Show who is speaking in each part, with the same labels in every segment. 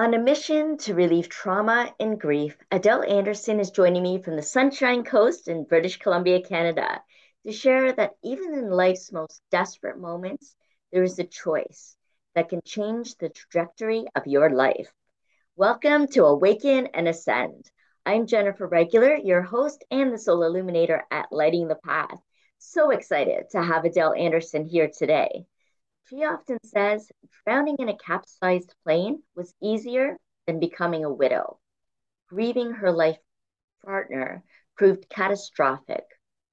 Speaker 1: On a mission to relieve trauma and grief, Adele Anderson is joining me from the Sunshine Coast in British Columbia, Canada, to share that even in life's most desperate moments, there is a choice that can change the trajectory of your life. Welcome to Awaken and Ascend. I'm Jennifer Regular, your host and the Soul Illuminator at Lighting the Path. So excited to have Adele Anderson here today. She often says drowning in a capsized plane was easier than becoming a widow. Grieving her life partner proved catastrophic,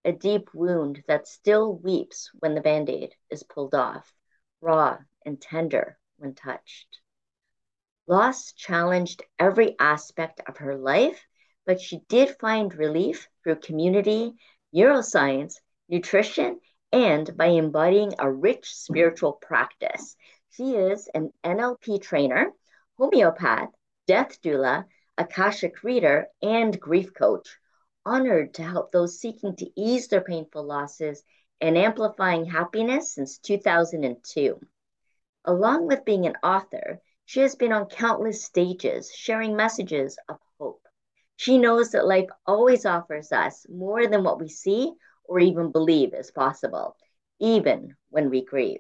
Speaker 1: a deep wound that still weeps when the band aid is pulled off, raw and tender when touched. Loss challenged every aspect of her life, but she did find relief through community, neuroscience, nutrition, and by embodying a rich spiritual practice. She is an NLP trainer, homeopath, death doula, Akashic reader, and grief coach, honored to help those seeking to ease their painful losses and amplifying happiness since 2002. Along with being an author, she has been on countless stages sharing messages of hope. She knows that life always offers us more than what we see or even believe is possible, even when we grieve.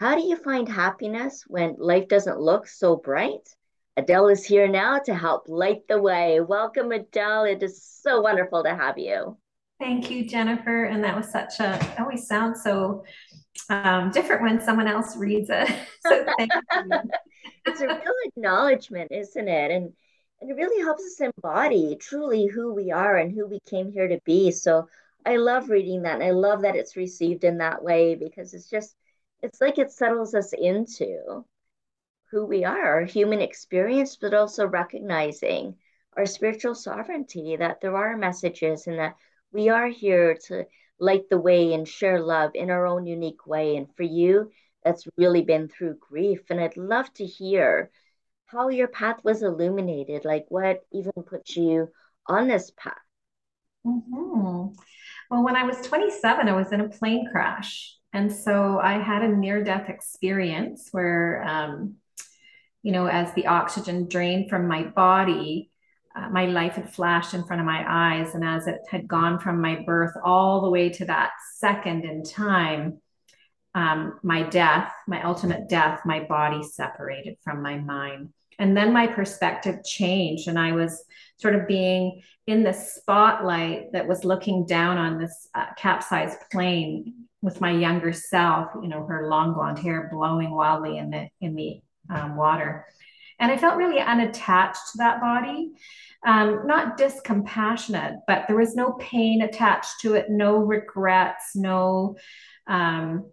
Speaker 1: How do you find happiness when life doesn't look so bright? Adele is here now to help light the way. Welcome, Adele. It is so wonderful to have you.
Speaker 2: Thank you, Jennifer. And that was such a, it always sounds so um, different when someone else reads it. so thank you.
Speaker 1: it's a real acknowledgement, isn't it? And and it really helps us embody truly who we are and who we came here to be. So I love reading that. And I love that it's received in that way because it's just, it's like it settles us into who we are, our human experience, but also recognizing our spiritual sovereignty, that there are messages and that we are here to light the way and share love in our own unique way. And for you, that's really been through grief. And I'd love to hear how your path was illuminated, like what even put you on this path.
Speaker 2: Mm-hmm. Well, when I was 27, I was in a plane crash. And so I had a near death experience where, um, you know, as the oxygen drained from my body, uh, my life had flashed in front of my eyes. And as it had gone from my birth all the way to that second in time, um, my death, my ultimate death, my body separated from my mind. And then my perspective changed, and I was sort of being in the spotlight that was looking down on this uh, capsized plane with my younger self, you know, her long blonde hair blowing wildly in the in the um, water, and I felt really unattached to that body, um, not discompassionate, but there was no pain attached to it, no regrets, no, um,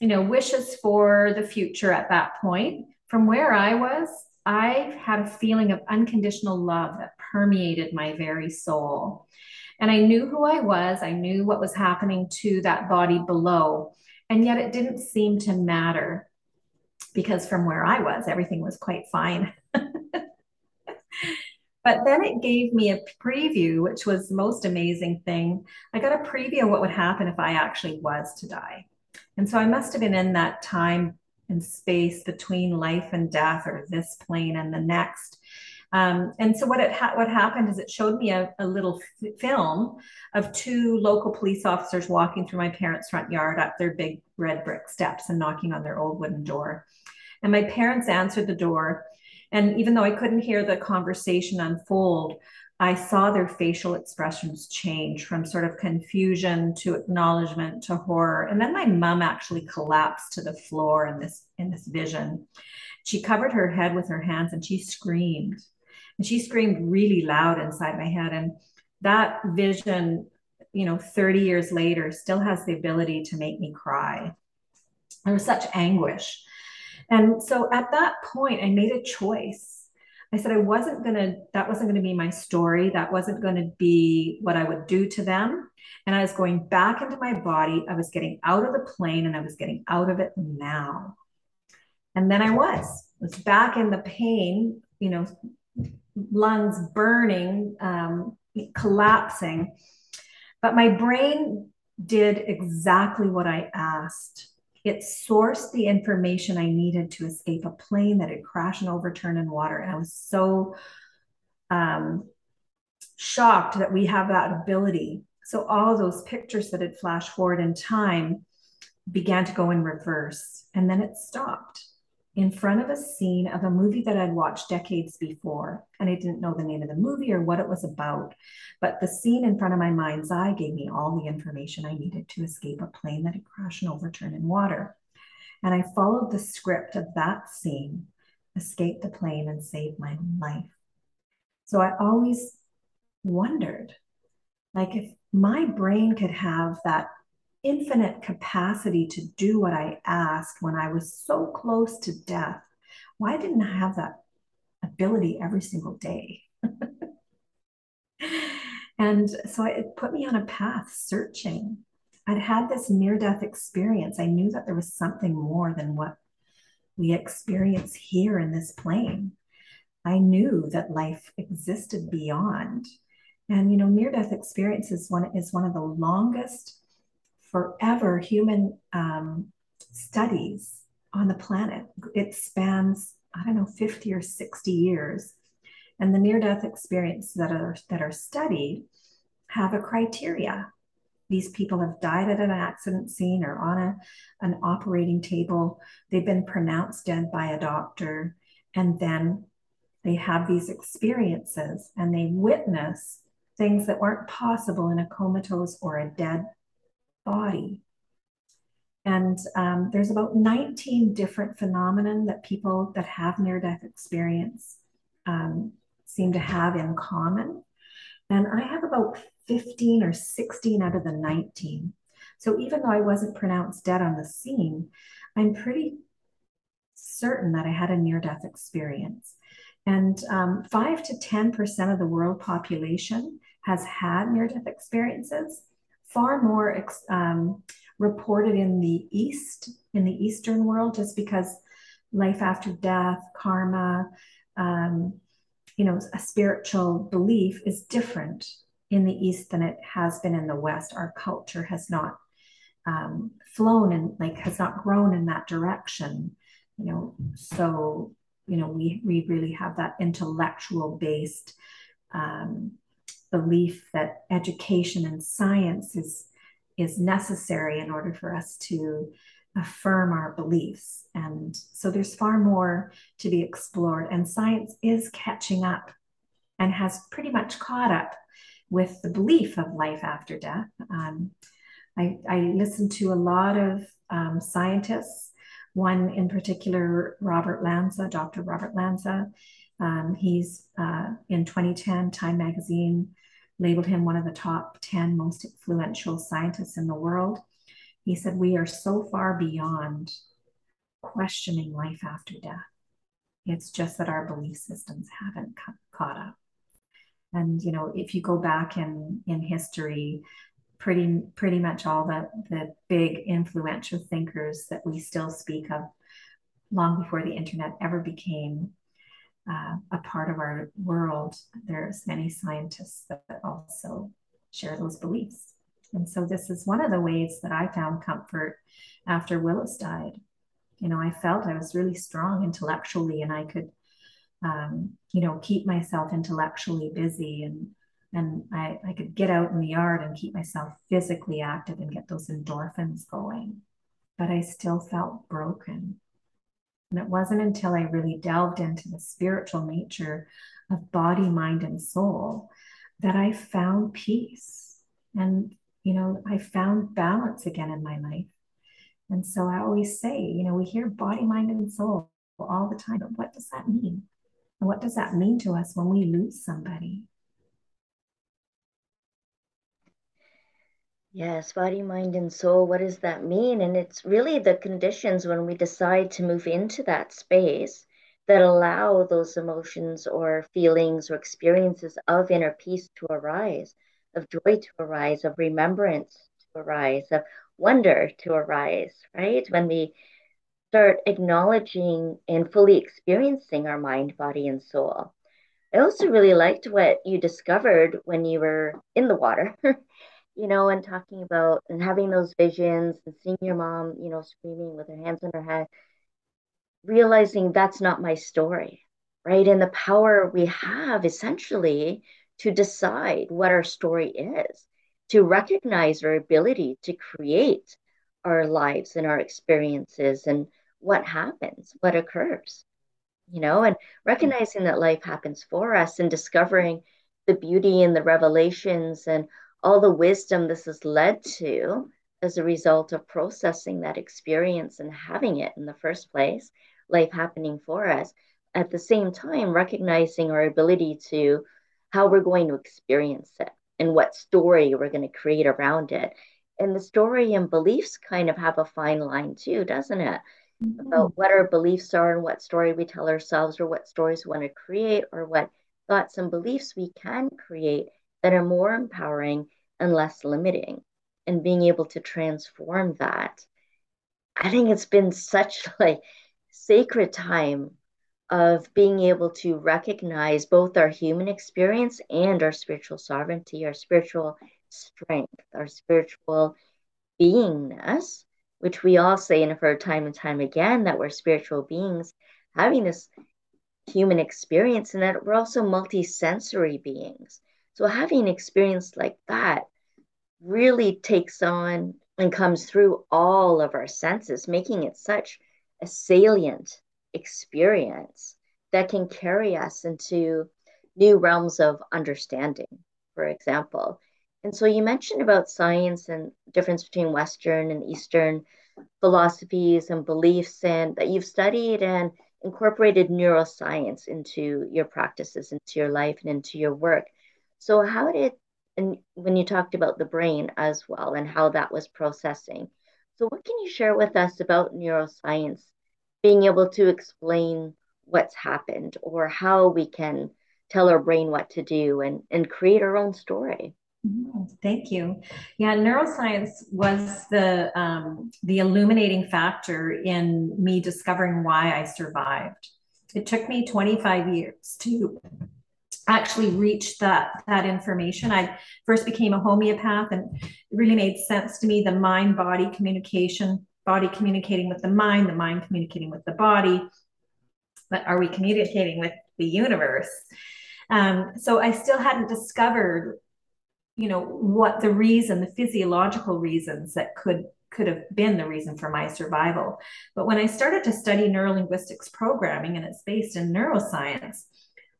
Speaker 2: you know, wishes for the future at that point. From where I was, I had a feeling of unconditional love that permeated my very soul. And I knew who I was, I knew what was happening to that body below. And yet it didn't seem to matter because from where I was, everything was quite fine. but then it gave me a preview, which was the most amazing thing. I got a preview of what would happen if I actually was to die. And so I must have been in that time and space between life and death or this plane and the next. Um, and so what it ha- what happened is it showed me a, a little f- film of two local police officers walking through my parents' front yard up their big red brick steps and knocking on their old wooden door. And my parents answered the door. And even though I couldn't hear the conversation unfold, I saw their facial expressions change from sort of confusion to acknowledgement to horror. And then my mom actually collapsed to the floor in this in this vision. She covered her head with her hands and she screamed. And she screamed really loud inside my head. And that vision, you know, 30 years later, still has the ability to make me cry. There was such anguish. And so at that point, I made a choice I said I wasn't going to, that wasn't going to be my story. That wasn't going to be what I would do to them. And I was going back into my body. I was getting out of the plane and I was getting out of it now. And then I was, was back in the pain, you know, lungs burning, um, collapsing. But my brain did exactly what I asked. It sourced the information I needed to escape a plane that had crashed and overturned in water. And I was so um, shocked that we have that ability. So all those pictures that had flashed forward in time began to go in reverse. And then it stopped in front of a scene of a movie that I'd watched decades before. And I didn't know the name of the movie or what it was about. But the scene in front of my mind's eye gave me all the information I needed to escape a plane that had crashed and overturned in water. And I followed the script of that scene, escaped the plane and saved my life. So I always wondered like if my brain could have that infinite capacity to do what I asked when I was so close to death, why didn't I have that ability every single day? and so it put me on a path searching. I'd had this near death experience. I knew that there was something more than what we experience here in this plane. I knew that life existed beyond. And you know, near death experience is one is one of the longest forever human um, studies on the planet. It spans, I don't know, 50 or 60 years. And the near death experiences that are, that are studied have a criteria. These people have died at an accident scene or on a, an operating table. They've been pronounced dead by a doctor. And then they have these experiences and they witness things that weren't possible in a comatose or a dead body. And um, there's about 19 different phenomenon that people that have near-death experience um, seem to have in common. And I have about 15 or 16 out of the 19. So even though I wasn't pronounced dead on the scene, I'm pretty certain that I had a near-death experience. And um, 5 to 10% of the world population has had near-death experiences far more um, reported in the East, in the Eastern world, just because life after death, karma, um, you know, a spiritual belief is different in the East than it has been in the West. Our culture has not um, flown and like has not grown in that direction, you know. So, you know, we we really have that intellectual based um, belief that education and science is is necessary in order for us to affirm our beliefs. And so there's far more to be explored. And science is catching up and has pretty much caught up with the belief of life after death. Um, I, I to a lot of um, scientists. One in particular robert lanza dr robert lanza. Um, he's uh, in 2010 time magazine labeled him one of the top 10 most influential scientists in the world. He said, We are so far beyond questioning life after death. It's just that our belief systems haven't caught up. And you know, if you go back in in history, pretty pretty much all the the big influential thinkers that we still speak of long before the internet ever became uh, a part of our world, there's many scientists that also share those beliefs. And so this is one of the ways that I found comfort after Willis died. You know, I felt I was really strong intellectually and I could, um, you know, keep myself intellectually busy and and I, I could get out in the yard and keep myself physically active and get those endorphins going. But I still felt broken. And it wasn't until I really delved into the spiritual nature of body, mind, and soul that I found peace. And, you know, I found balance again in my life. And so I always say, you know, we hear body, mind, and soul all the time, but what does that mean? And what does that mean to us when we lose somebody?
Speaker 1: Yes, body, mind, and soul. What does that mean? And it's really the conditions when we decide to move into that space that allow those emotions or feelings or experiences of inner peace to arise, of joy to arise, of remembrance to arise, of wonder to arise, right? When we start acknowledging and fully experiencing our mind, body, and soul. I also really liked what you discovered when you were in the water you know, and talking about and having those visions and seeing your mom, you know, screaming with her hands on her head, realizing that's not my story, right? And the power we have essentially to decide what our story is, to recognize our ability to create our lives and our experiences and what happens, what occurs, you know, and recognizing that life happens for us and discovering the beauty and the revelations and all the wisdom this has led to as a result of processing that experience and having it in the first place, life happening for us. At the same time, recognizing our ability to how we're going to experience it and what story we're going to create around it. And the story and beliefs kind of have a fine line too, doesn't it? Mm-hmm. About what our beliefs are and what story we tell ourselves or what stories we want to create or what thoughts and beliefs we can create that are more empowering and less limiting and being able to transform that i think it's been such like sacred time of being able to recognize both our human experience and our spiritual sovereignty our spiritual strength our spiritual beingness which we all say and have heard time and time again that we're spiritual beings having this human experience and that we're also multisensory beings. So having an experience like that really takes on and comes through all of our senses, making it such a salient experience that can carry us into new realms of understanding, for example. And so you mentioned about science and difference between Western and Eastern philosophies and beliefs, and that you've studied and incorporated neuroscience into your practices, into your life, and into your work. So, how did, and when you talked about the brain as well and how that was processing, so what can you share with us about neuroscience being able to explain what's happened or how we can tell our brain what to do and, and create our own story?
Speaker 2: Mm-hmm. Thank you. Yeah, neuroscience was the um, the illuminating factor in me discovering why I survived. It took me 25 years to actually reach that that information. I first became a homeopath, and it really made sense to me the mind body communication, body communicating with the mind, the mind communicating with the body. But are we communicating with the universe? Um, so I still hadn't discovered you know what the reason the physiological reasons that could could have been the reason for my survival but when i started to study neurolinguistics programming and it's based in neuroscience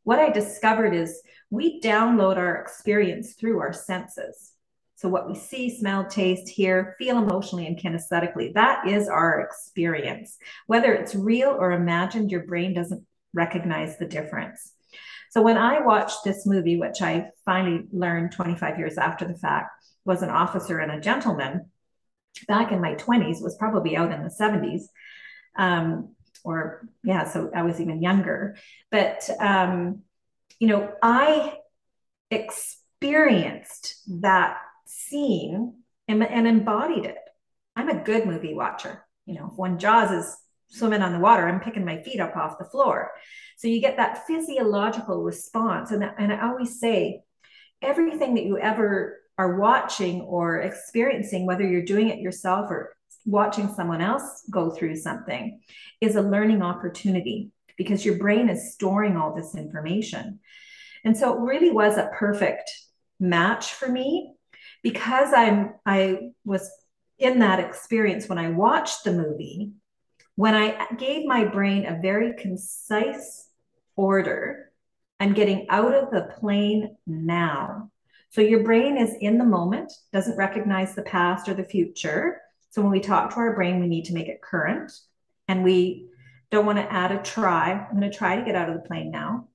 Speaker 2: what i discovered is we download our experience through our senses so what we see smell taste hear feel emotionally and kinesthetically that is our experience whether it's real or imagined your brain doesn't recognize the difference so when I watched this movie, which I finally learned 25 years after the fact was an officer and a gentleman, back in my 20s, was probably out in the 70s. Um, or yeah, so I was even younger. But um, you know, I experienced that scene and, and embodied it. I'm a good movie watcher. You know, when Jaws is swimming on the water, I'm picking my feet up off the floor. So you get that physiological response. And, and I always say, everything that you ever are watching or experiencing, whether you're doing it yourself or watching someone else go through something, is a learning opportunity because your brain is storing all this information. And so it really was a perfect match for me because I'm I was in that experience when I watched the movie when I gave my brain a very concise order, I'm getting out of the plane now. So your brain is in the moment, doesn't recognize the past or the future. So when we talk to our brain, we need to make it current. And we don't want to add a try. I'm going to try to get out of the plane now.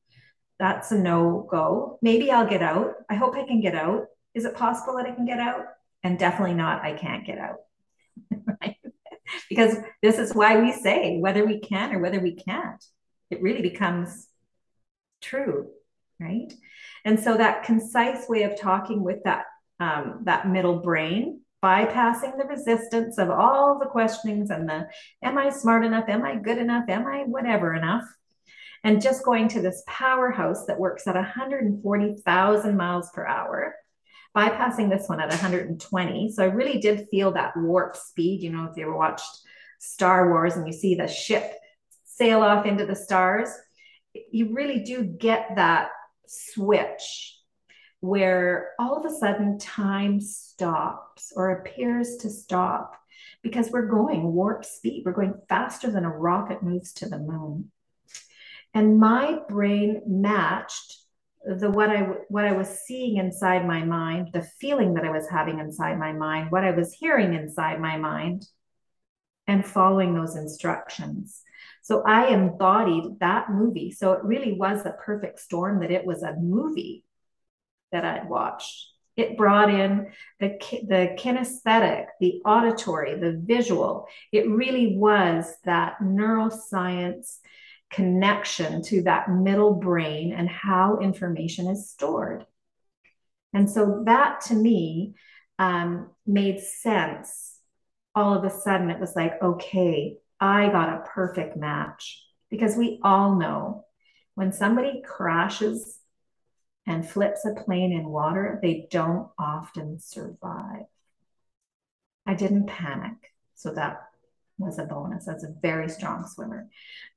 Speaker 2: That's a no go. Maybe I'll get out. I hope I can get out. Is it possible that I can get out? And definitely not, I can't get out. right? because this is why we say whether we can or whether we can't, it really becomes true, right? And so that concise way of talking with that um, that middle brain, bypassing the resistance of all the questionings and the am I smart enough? Am I good enough? Am I whatever enough? And just going to this powerhouse that works at 140,000 miles per hour bypassing this one at 120. So I really did feel that warp speed. You know, if you ever watched Star Wars and you see the ship sail off into the stars, you really do get that switch where all of a sudden time stops or appears to stop because we're going warp speed. We're going faster than a rocket moves to the moon. And my brain matched the what I what I was seeing inside my mind, the feeling that I was having inside my mind, what I was hearing inside my mind, and following those instructions. So I embodied that movie. So it really was a perfect storm that it was a movie that I'd watched. It brought in the, the kinesthetic, the auditory, the visual. It really was that neuroscience connection to that middle brain and how information is stored. And so that to me um, made sense. All of a sudden, it was like, okay, I got a perfect match because we all know when somebody crashes and flips a plane in water, they don't often survive. I didn't panic. So that was a bonus. That's a very strong swimmer.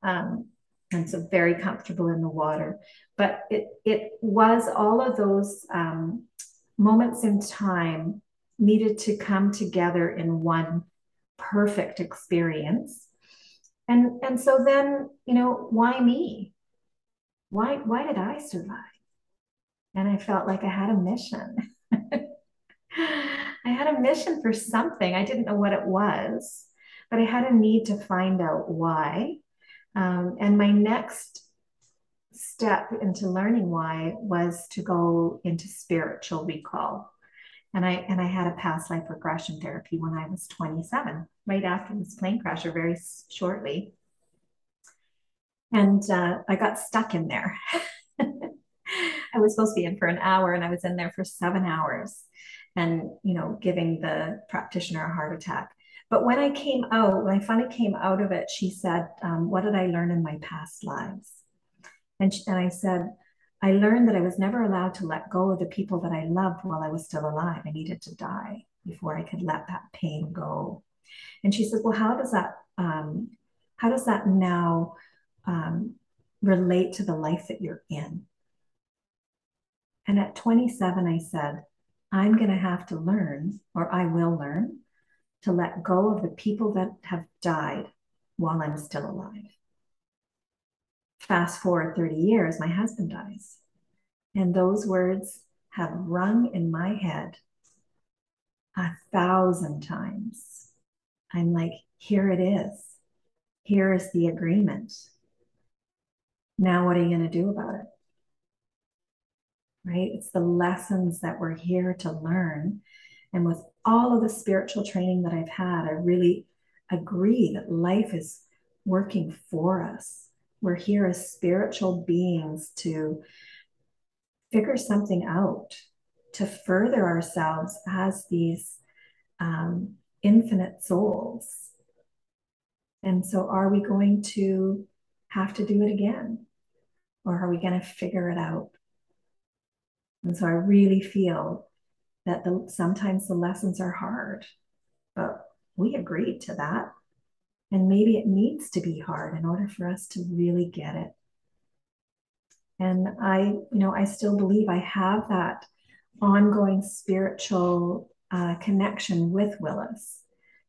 Speaker 2: Um, and so very comfortable in the water. But it, it was all of those um, moments in time needed to come together in one perfect experience. And, and so then, you know, why me? Why, why did I survive? And I felt like I had a mission. I had a mission for something. I didn't know what it was, but I had a need to find out why. Um, and my next step into learning why was to go into spiritual recall. And I and I had a past life regression therapy when I was 27, right after this plane crash, or very shortly. And uh, I got stuck in there. I was supposed to be in for an hour and I was in there for seven hours and, you know, giving the practitioner a heart attack. But when I came out, when I finally came out of it, she said, um, What did I learn in my past lives? And, she, and I said, I learned that I was never allowed to let go of the people that I loved while I was still alive. I needed to die before I could let that pain go. And she said, Well, how does that um, how does that now um, relate to the life that you're in? And at 27, I said, I'm going to have to learn, or I will learn, to let go of the people that have died while I'm still alive. Fast forward 30 years, my husband dies. And those words have rung in my head a thousand times. I'm like, here it is. Here is the agreement. Now, what are you going to do about it? Right? It's the lessons that we're here to learn. And with all of the spiritual training that I've had, I really agree that life is working for us. We're here as spiritual beings to figure something out, to further ourselves as these um, infinite souls. And so, are we going to have to do it again? Or are we going to figure it out? And so I really feel that the, sometimes the lessons are hard, but we agreed to that. And maybe it needs to be hard in order for us to really get it. And I, you know, I still believe I have that ongoing spiritual uh, connection with Willis.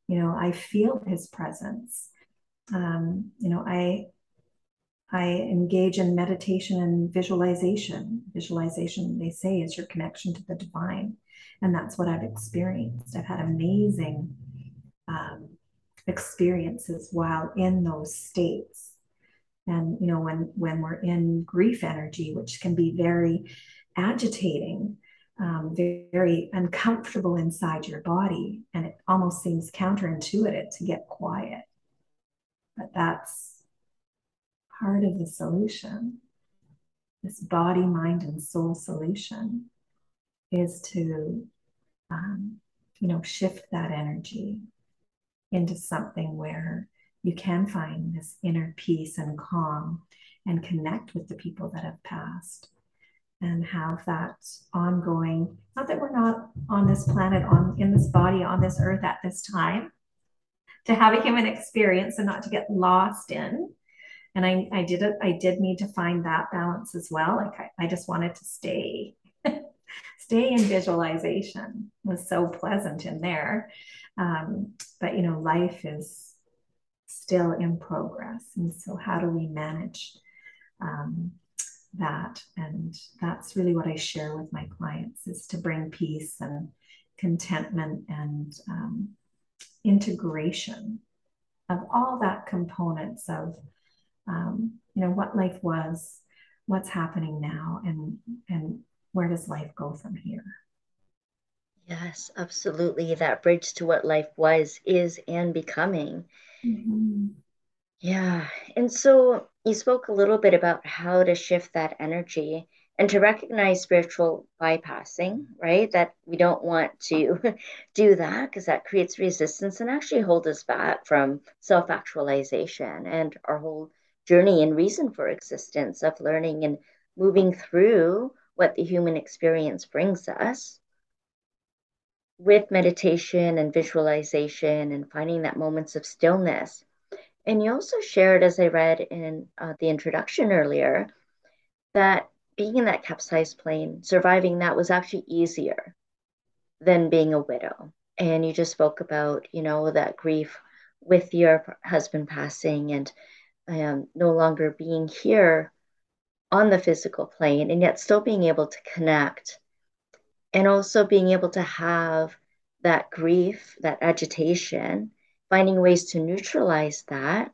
Speaker 2: You know, I feel his presence. Um, you know, I I engage in meditation and visualization. Visualization, they say, is your connection to the divine. And that's what I've experienced. I've had amazing um, experiences while in those states. And you know, when when we're in grief energy, which can be very agitating, um, very, very uncomfortable inside your body, and it almost seems counterintuitive to get quiet. But that's part of the solution, this body, mind, and soul solution, is to, um, you know, shift that energy into something where you can find this inner peace and calm and connect with the people that have passed. and have that ongoing not that we're not on this planet on in this body on this earth at this time to have a human experience and not to get lost in and i i did it i did need to find that balance as well. Like i, I just wanted to stay stay in visualization it was so pleasant in there. Um, but you know life is still in progress. And so how do we manage um, that? And that's really what i share with my clients is to bring peace and contentment and um, integration of all that components of um, you know what life was what's happening now and and where does life go from here
Speaker 1: yes absolutely that bridge to what life was is and becoming mm-hmm. yeah and so you spoke a little bit about how to shift that energy and to recognize spiritual bypassing, right? That we don't want to do that because that creates resistance and actually hold us back from self actualization and our whole journey and reason for existence of learning and moving through what the human experience brings us with meditation and visualization and finding that moments of stillness. And you also shared, as I read in uh, the introduction earlier, that being in that capsized plane, surviving that was actually easier than being a widow. And you just spoke about, you know, that grief with your husband passing and um, no longer being here on the physical plane, and yet still being able to connect and also being able to have that grief, that agitation, finding ways to neutralize that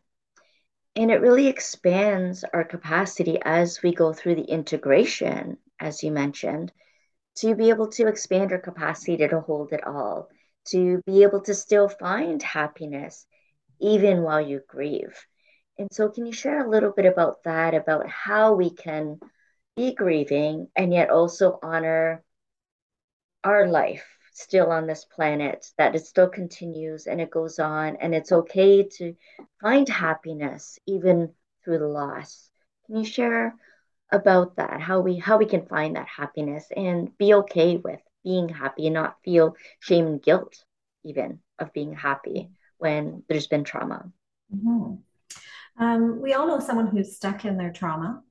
Speaker 1: and it really expands our capacity as we go through the integration, as you mentioned, to be able to expand our capacity to hold it all, to be able to still find happiness even while you grieve. And so, can you share a little bit about that, about how we can be grieving and yet also honor our life still on this planet, that it still continues and it goes on, and it's okay to find happiness even through the loss. Can you share about that? How we how we can find that happiness and be okay with being happy and not feel shame and guilt even of being happy when there's been trauma.
Speaker 2: Mm-hmm. Um, we all know someone who's stuck in their trauma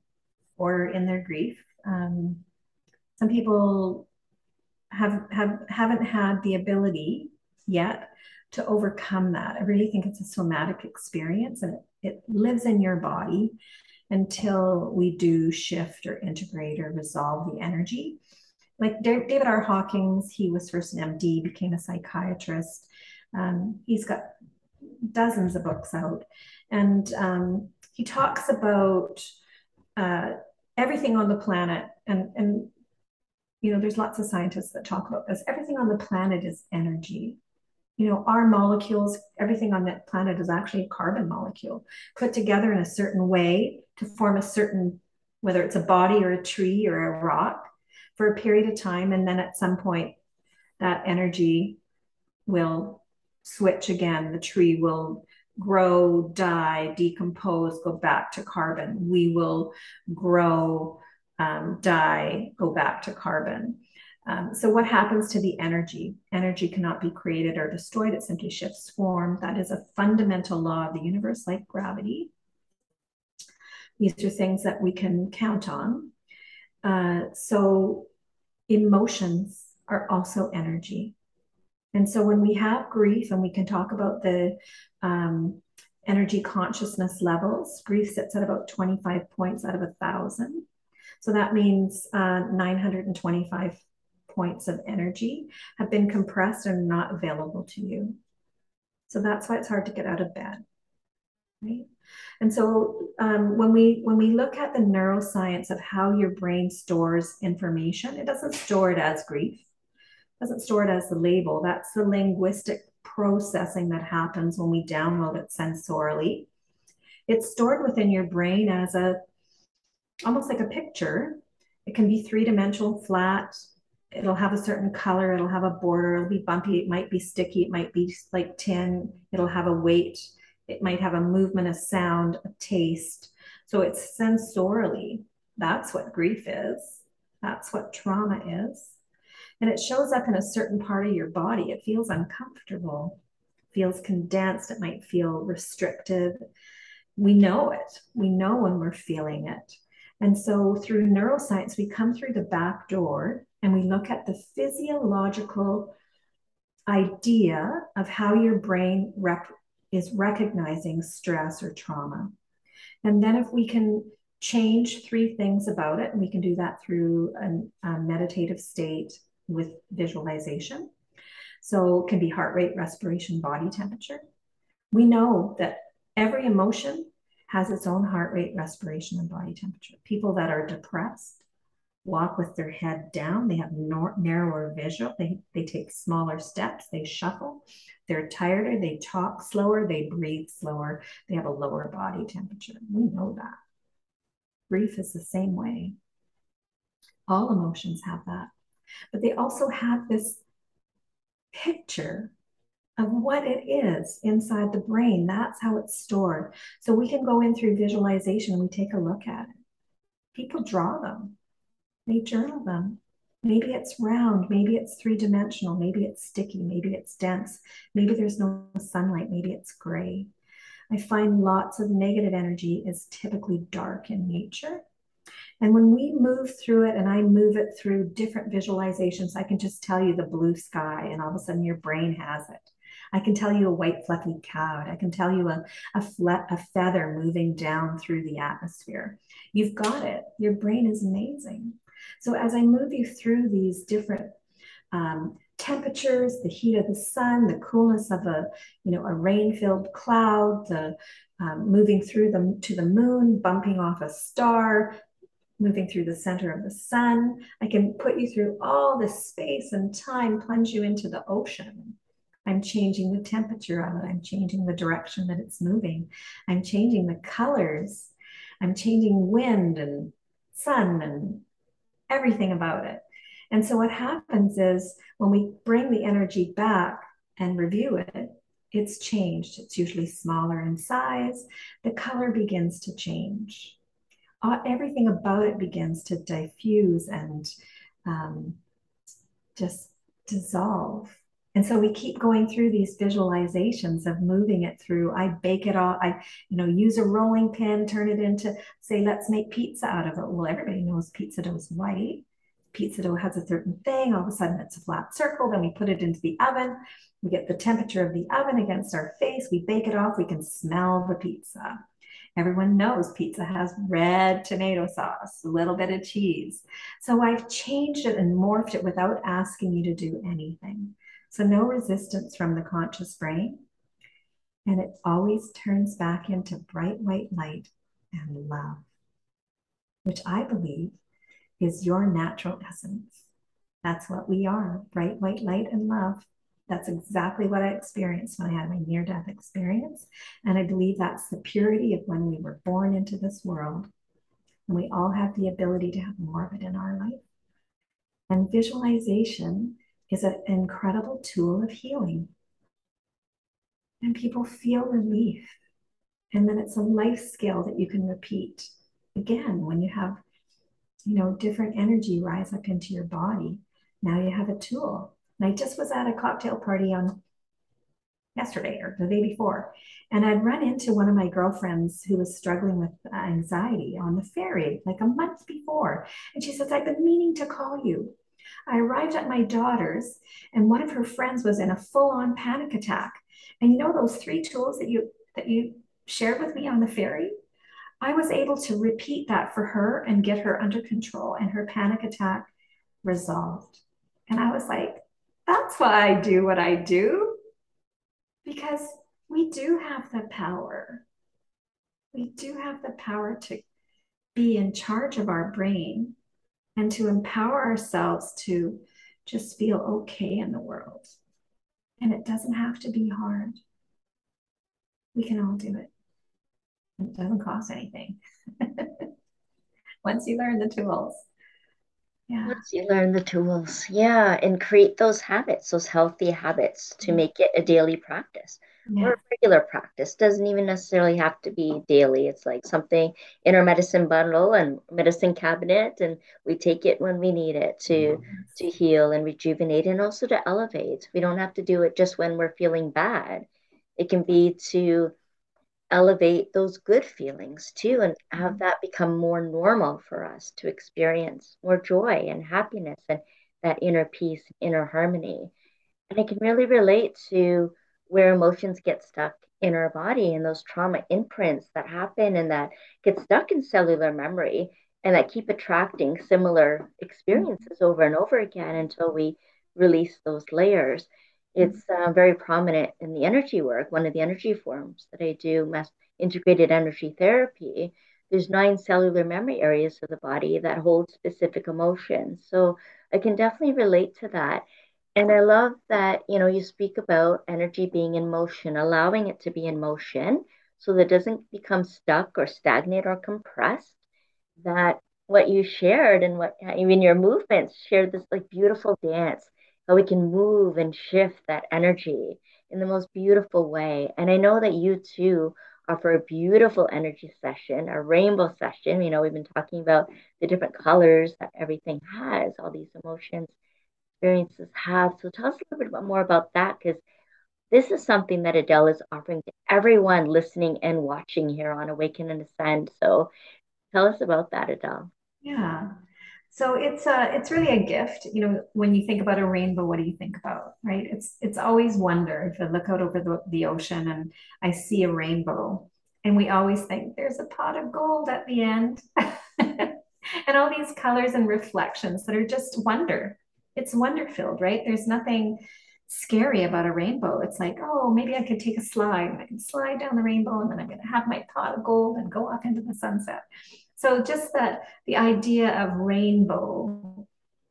Speaker 2: or in their grief. Um, some people have, have haven't had the ability yet to overcome that. I really think it's a somatic experience and it, it lives in your body until we do shift or integrate or resolve the energy. Like David R. Hawkins, he was first an MD, became a psychiatrist. Um, he's got dozens of books out, and um, he talks about uh, everything on the planet and and you know, there's lots of scientists that talk about this. Everything on the planet is energy. You know, our molecules, everything on that planet is actually a carbon molecule put together in a certain way to form a certain, whether it's a body or a tree or a rock for a period of time. And then at some point, that energy will switch again. The tree will grow, die, decompose, go back to carbon. We will grow, um, die, go back to carbon. Um, so, what happens to the energy? Energy cannot be created or destroyed, it simply shifts form. That is a fundamental law of the universe, like gravity. These are things that we can count on. Uh, so, emotions are also energy. And so, when we have grief, and we can talk about the um, energy consciousness levels, grief sits at about 25 points out of a thousand. So that means uh, 925 points of energy have been compressed and not available to you. So that's why it's hard to get out of bed. Right? And so um, when we when we look at the neuroscience of how your brain stores information, it doesn't store it as grief, doesn't store it as the label. That's the linguistic processing that happens when we download it sensorially. It's stored within your brain as a almost like a picture. It can be three dimensional, flat. It'll have a certain color. It'll have a border. It'll be bumpy. It might be sticky. It might be like tin. It'll have a weight. It might have a movement, a sound, a taste. So it's sensorily. That's what grief is. That's what trauma is. And it shows up in a certain part of your body. It feels uncomfortable, feels condensed, it might feel restrictive. We know it. We know when we're feeling it. And so through neuroscience, we come through the back door and we look at the physiological idea of how your brain rep- is recognizing stress or trauma. And then if we can change three things about it, and we can do that through a, a meditative state with visualization. So it can be heart rate, respiration, body temperature. We know that every emotion has its own heart rate, respiration, and body temperature. People that are depressed walk with their head down. They have nor- narrower visual. They, they take smaller steps. They shuffle. They're tireder. They talk slower. They breathe slower. They have a lower body temperature. We know that. Grief is the same way. All emotions have that. But they also have this picture of what it is inside the brain. That's how it's stored. So we can go in through visualization and we take a look at it. People draw them they journal them. Maybe it's round, maybe it's three dimensional, maybe it's sticky, maybe it's dense, maybe there's no sunlight, maybe it's gray. I find lots of negative energy is typically dark in nature. And when we move through it and I move it through different visualizations, I can just tell you the blue sky, and all of a sudden your brain has it. I can tell you a white fluffy cloud. I can tell you a, a, fle- a feather moving down through the atmosphere. You've got it. Your brain is amazing. So as I move you through these different um, temperatures, the heat of the sun, the coolness of a, you know, a rain-filled cloud, the um, moving through them to the moon, bumping off a star, moving through the center of the sun. I can put you through all this space and time, plunge you into the ocean. I'm changing the temperature of it. I'm changing the direction that it's moving. I'm changing the colors. I'm changing wind and sun and everything about it. And so what happens is when we bring the energy back and review it, it's changed. It's usually smaller in size. The color begins to change. Uh, everything about it begins to diffuse and um, just dissolve. And so we keep going through these visualizations of moving it through. I bake it all. I, you know, use a rolling pin, turn it into, say, let's make pizza out of it. Well, everybody knows pizza dough is white. Pizza dough has a certain thing. All of a sudden, it's a flat circle. Then we put it into the oven. We get the temperature of the oven against our face. We bake it off. We can smell the pizza. Everyone knows pizza has red tomato sauce, a little bit of cheese. So I've changed it and morphed it without asking you to do anything. So no resistance from the conscious brain. And it always turns back into bright white light and love, which I believe is your natural essence. That's what we are bright white light and love. That's exactly what I experienced when I had my near death experience. And I believe that's the purity of when we were born into this world. And we all have the ability to have more of it in our life. And visualization is an incredible tool of healing. And people feel relief. And then it's a life skill that you can repeat again when you have, you know, different energy rise up into your body. Now you have a tool. And I just was at a cocktail party on yesterday or the day before. And I'd run into one of my girlfriends who was struggling with uh, anxiety on the ferry like a month before. And she says, I've been meaning to call you. I arrived at my daughter's, and one of her friends was in a full-on panic attack. And you know those three tools that you that you shared with me on the ferry? I was able to repeat that for her and get her under control and her panic attack resolved. And I was like, that's why I do what I do. Because we do have the power. We do have the power to be in charge of our brain and to empower ourselves to just feel okay in the world. And it doesn't have to be hard. We can all do it. It doesn't cost anything. Once you learn the tools.
Speaker 1: Yeah. Once you learn the tools. Yeah. And create those habits, those healthy habits to mm-hmm. make it a daily practice. yeah. or regular practice doesn't even necessarily have to be daily it's like something in our medicine bundle and medicine cabinet and we take it when we need it to mm-hmm. to heal and rejuvenate and also to elevate we don't have to do it just when we're feeling bad it can be to elevate those good feelings too and have mm-hmm. that become more normal for us to experience more joy and happiness and that inner peace inner harmony and i can really relate to where emotions get stuck in our body and those trauma imprints that happen and that get stuck in cellular memory and that keep attracting similar experiences over and over again until we release those layers. It's uh, very prominent in the energy work, one of the energy forms that I do, mass integrated energy therapy. There's nine cellular memory areas of the body that hold specific emotions. So I can definitely relate to that. And I love that, you know, you speak about energy being in motion, allowing it to be in motion so that it doesn't become stuck or stagnant or compressed. That what you shared and what even your movements shared this like beautiful dance, how we can move and shift that energy in the most beautiful way. And I know that you too offer a beautiful energy session, a rainbow session. You know, we've been talking about the different colors that everything has, all these emotions experiences have. So tell us a little bit more about that because this is something that Adele is offering to everyone listening and watching here on Awaken and Ascend. So tell us about that, Adele.
Speaker 2: Yeah. So it's a it's really a gift. You know, when you think about a rainbow, what do you think about? Right? It's it's always wonder. If I look out over the, the ocean and I see a rainbow, and we always think there's a pot of gold at the end. and all these colors and reflections that are just wonder it's wonder filled, right? There's nothing scary about a rainbow. It's like, oh, maybe I could take a slide and I can slide down the rainbow and then I'm going to have my pot of gold and go off into the sunset. So just that the idea of rainbow,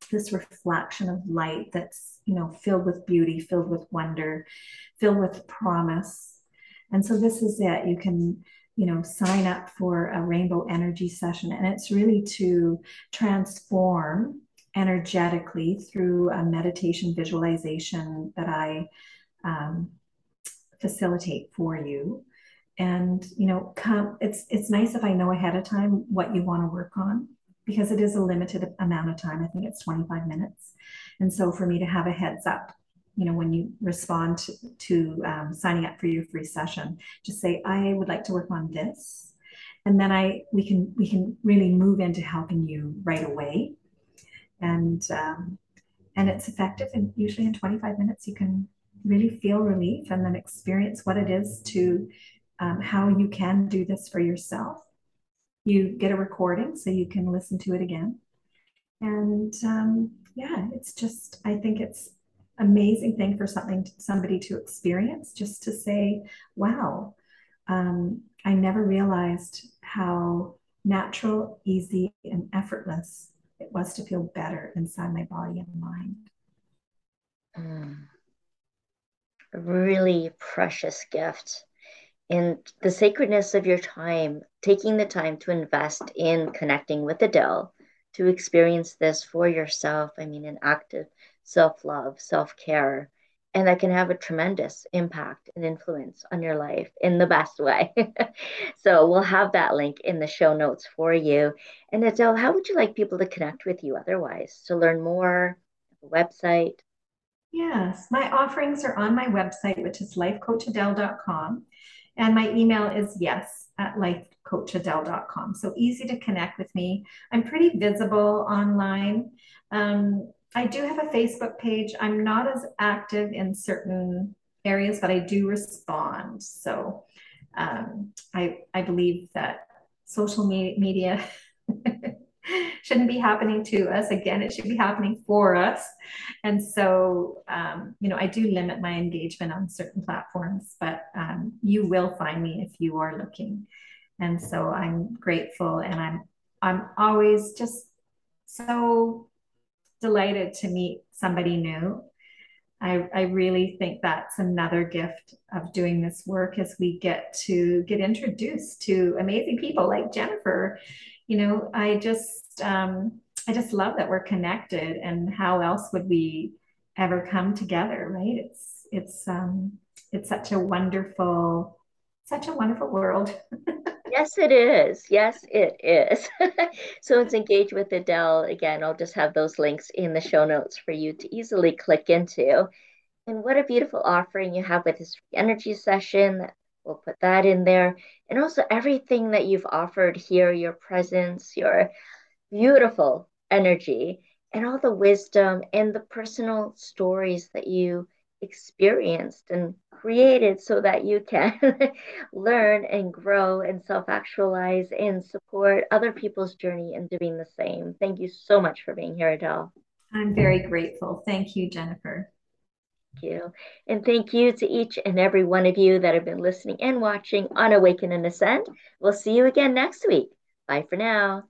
Speaker 2: this reflection of light that's, you know, filled with beauty, filled with wonder, filled with promise. And so this is it. You can, you know, sign up for a rainbow energy session and it's really to transform energetically through a meditation visualization that I um, facilitate for you. And you know, come. It's it's nice if I know ahead of time what you want to work on because it is a limited amount of time. I think it's 25 minutes, and so for me to have a heads up you know when you respond to, to um, signing up for your free session just say i would like to work on this and then i we can we can really move into helping you right away and um, and it's effective and usually in 25 minutes you can really feel relief and then experience what it is to um, how you can do this for yourself you get a recording so you can listen to it again and um, yeah it's just i think it's amazing thing for something somebody to experience just to say wow um, i never realized how natural easy and effortless it was to feel better inside my body and mind.
Speaker 1: Mm. Really precious gift. And the sacredness of your time, taking the time to invest in connecting with Adele, to experience this for yourself. I mean, an active self love, self care, and that can have a tremendous impact and influence on your life in the best way. so we'll have that link in the show notes for you. And Adele, how would you like people to connect with you otherwise to learn more? website?
Speaker 2: Yes, my offerings are on my website, which is lifecoachadele.com. And my email is yes at lifecoachadele.com. So easy to connect with me. I'm pretty visible online. Um, I do have a Facebook page. I'm not as active in certain areas, but I do respond. So um, I I believe that social me- media shouldn't be happening to us. Again, it should be happening for us. And so, um, you know, I do limit my engagement on certain platforms, but um, you will find me if you are looking. And so I'm grateful, and I'm I'm always just so delighted to meet somebody new. I, I really think that's another gift of doing this work as we get to get introduced to amazing people like Jennifer. You know, I just um, I just love that we're connected and how else would we ever come together, right? It's it's um it's such a wonderful, such a wonderful world.
Speaker 1: yes, it is. Yes, it is. so it's engage with Adele. Again, I'll just have those links in the show notes for you to easily click into. And what a beautiful offering you have with this energy session. We'll put that in there. And also everything that you've offered here, your presence, your beautiful energy, and all the wisdom and the personal stories that you experienced and created so that you can learn and grow and self actualize and support other people's journey in doing the same. Thank you so much for being here, Adele.
Speaker 2: I'm very grateful. Thank you, Jennifer.
Speaker 1: Thank you. And thank you to each and every one of you that have been listening and watching on Awaken and Ascend. We'll see you again next week. Bye for now.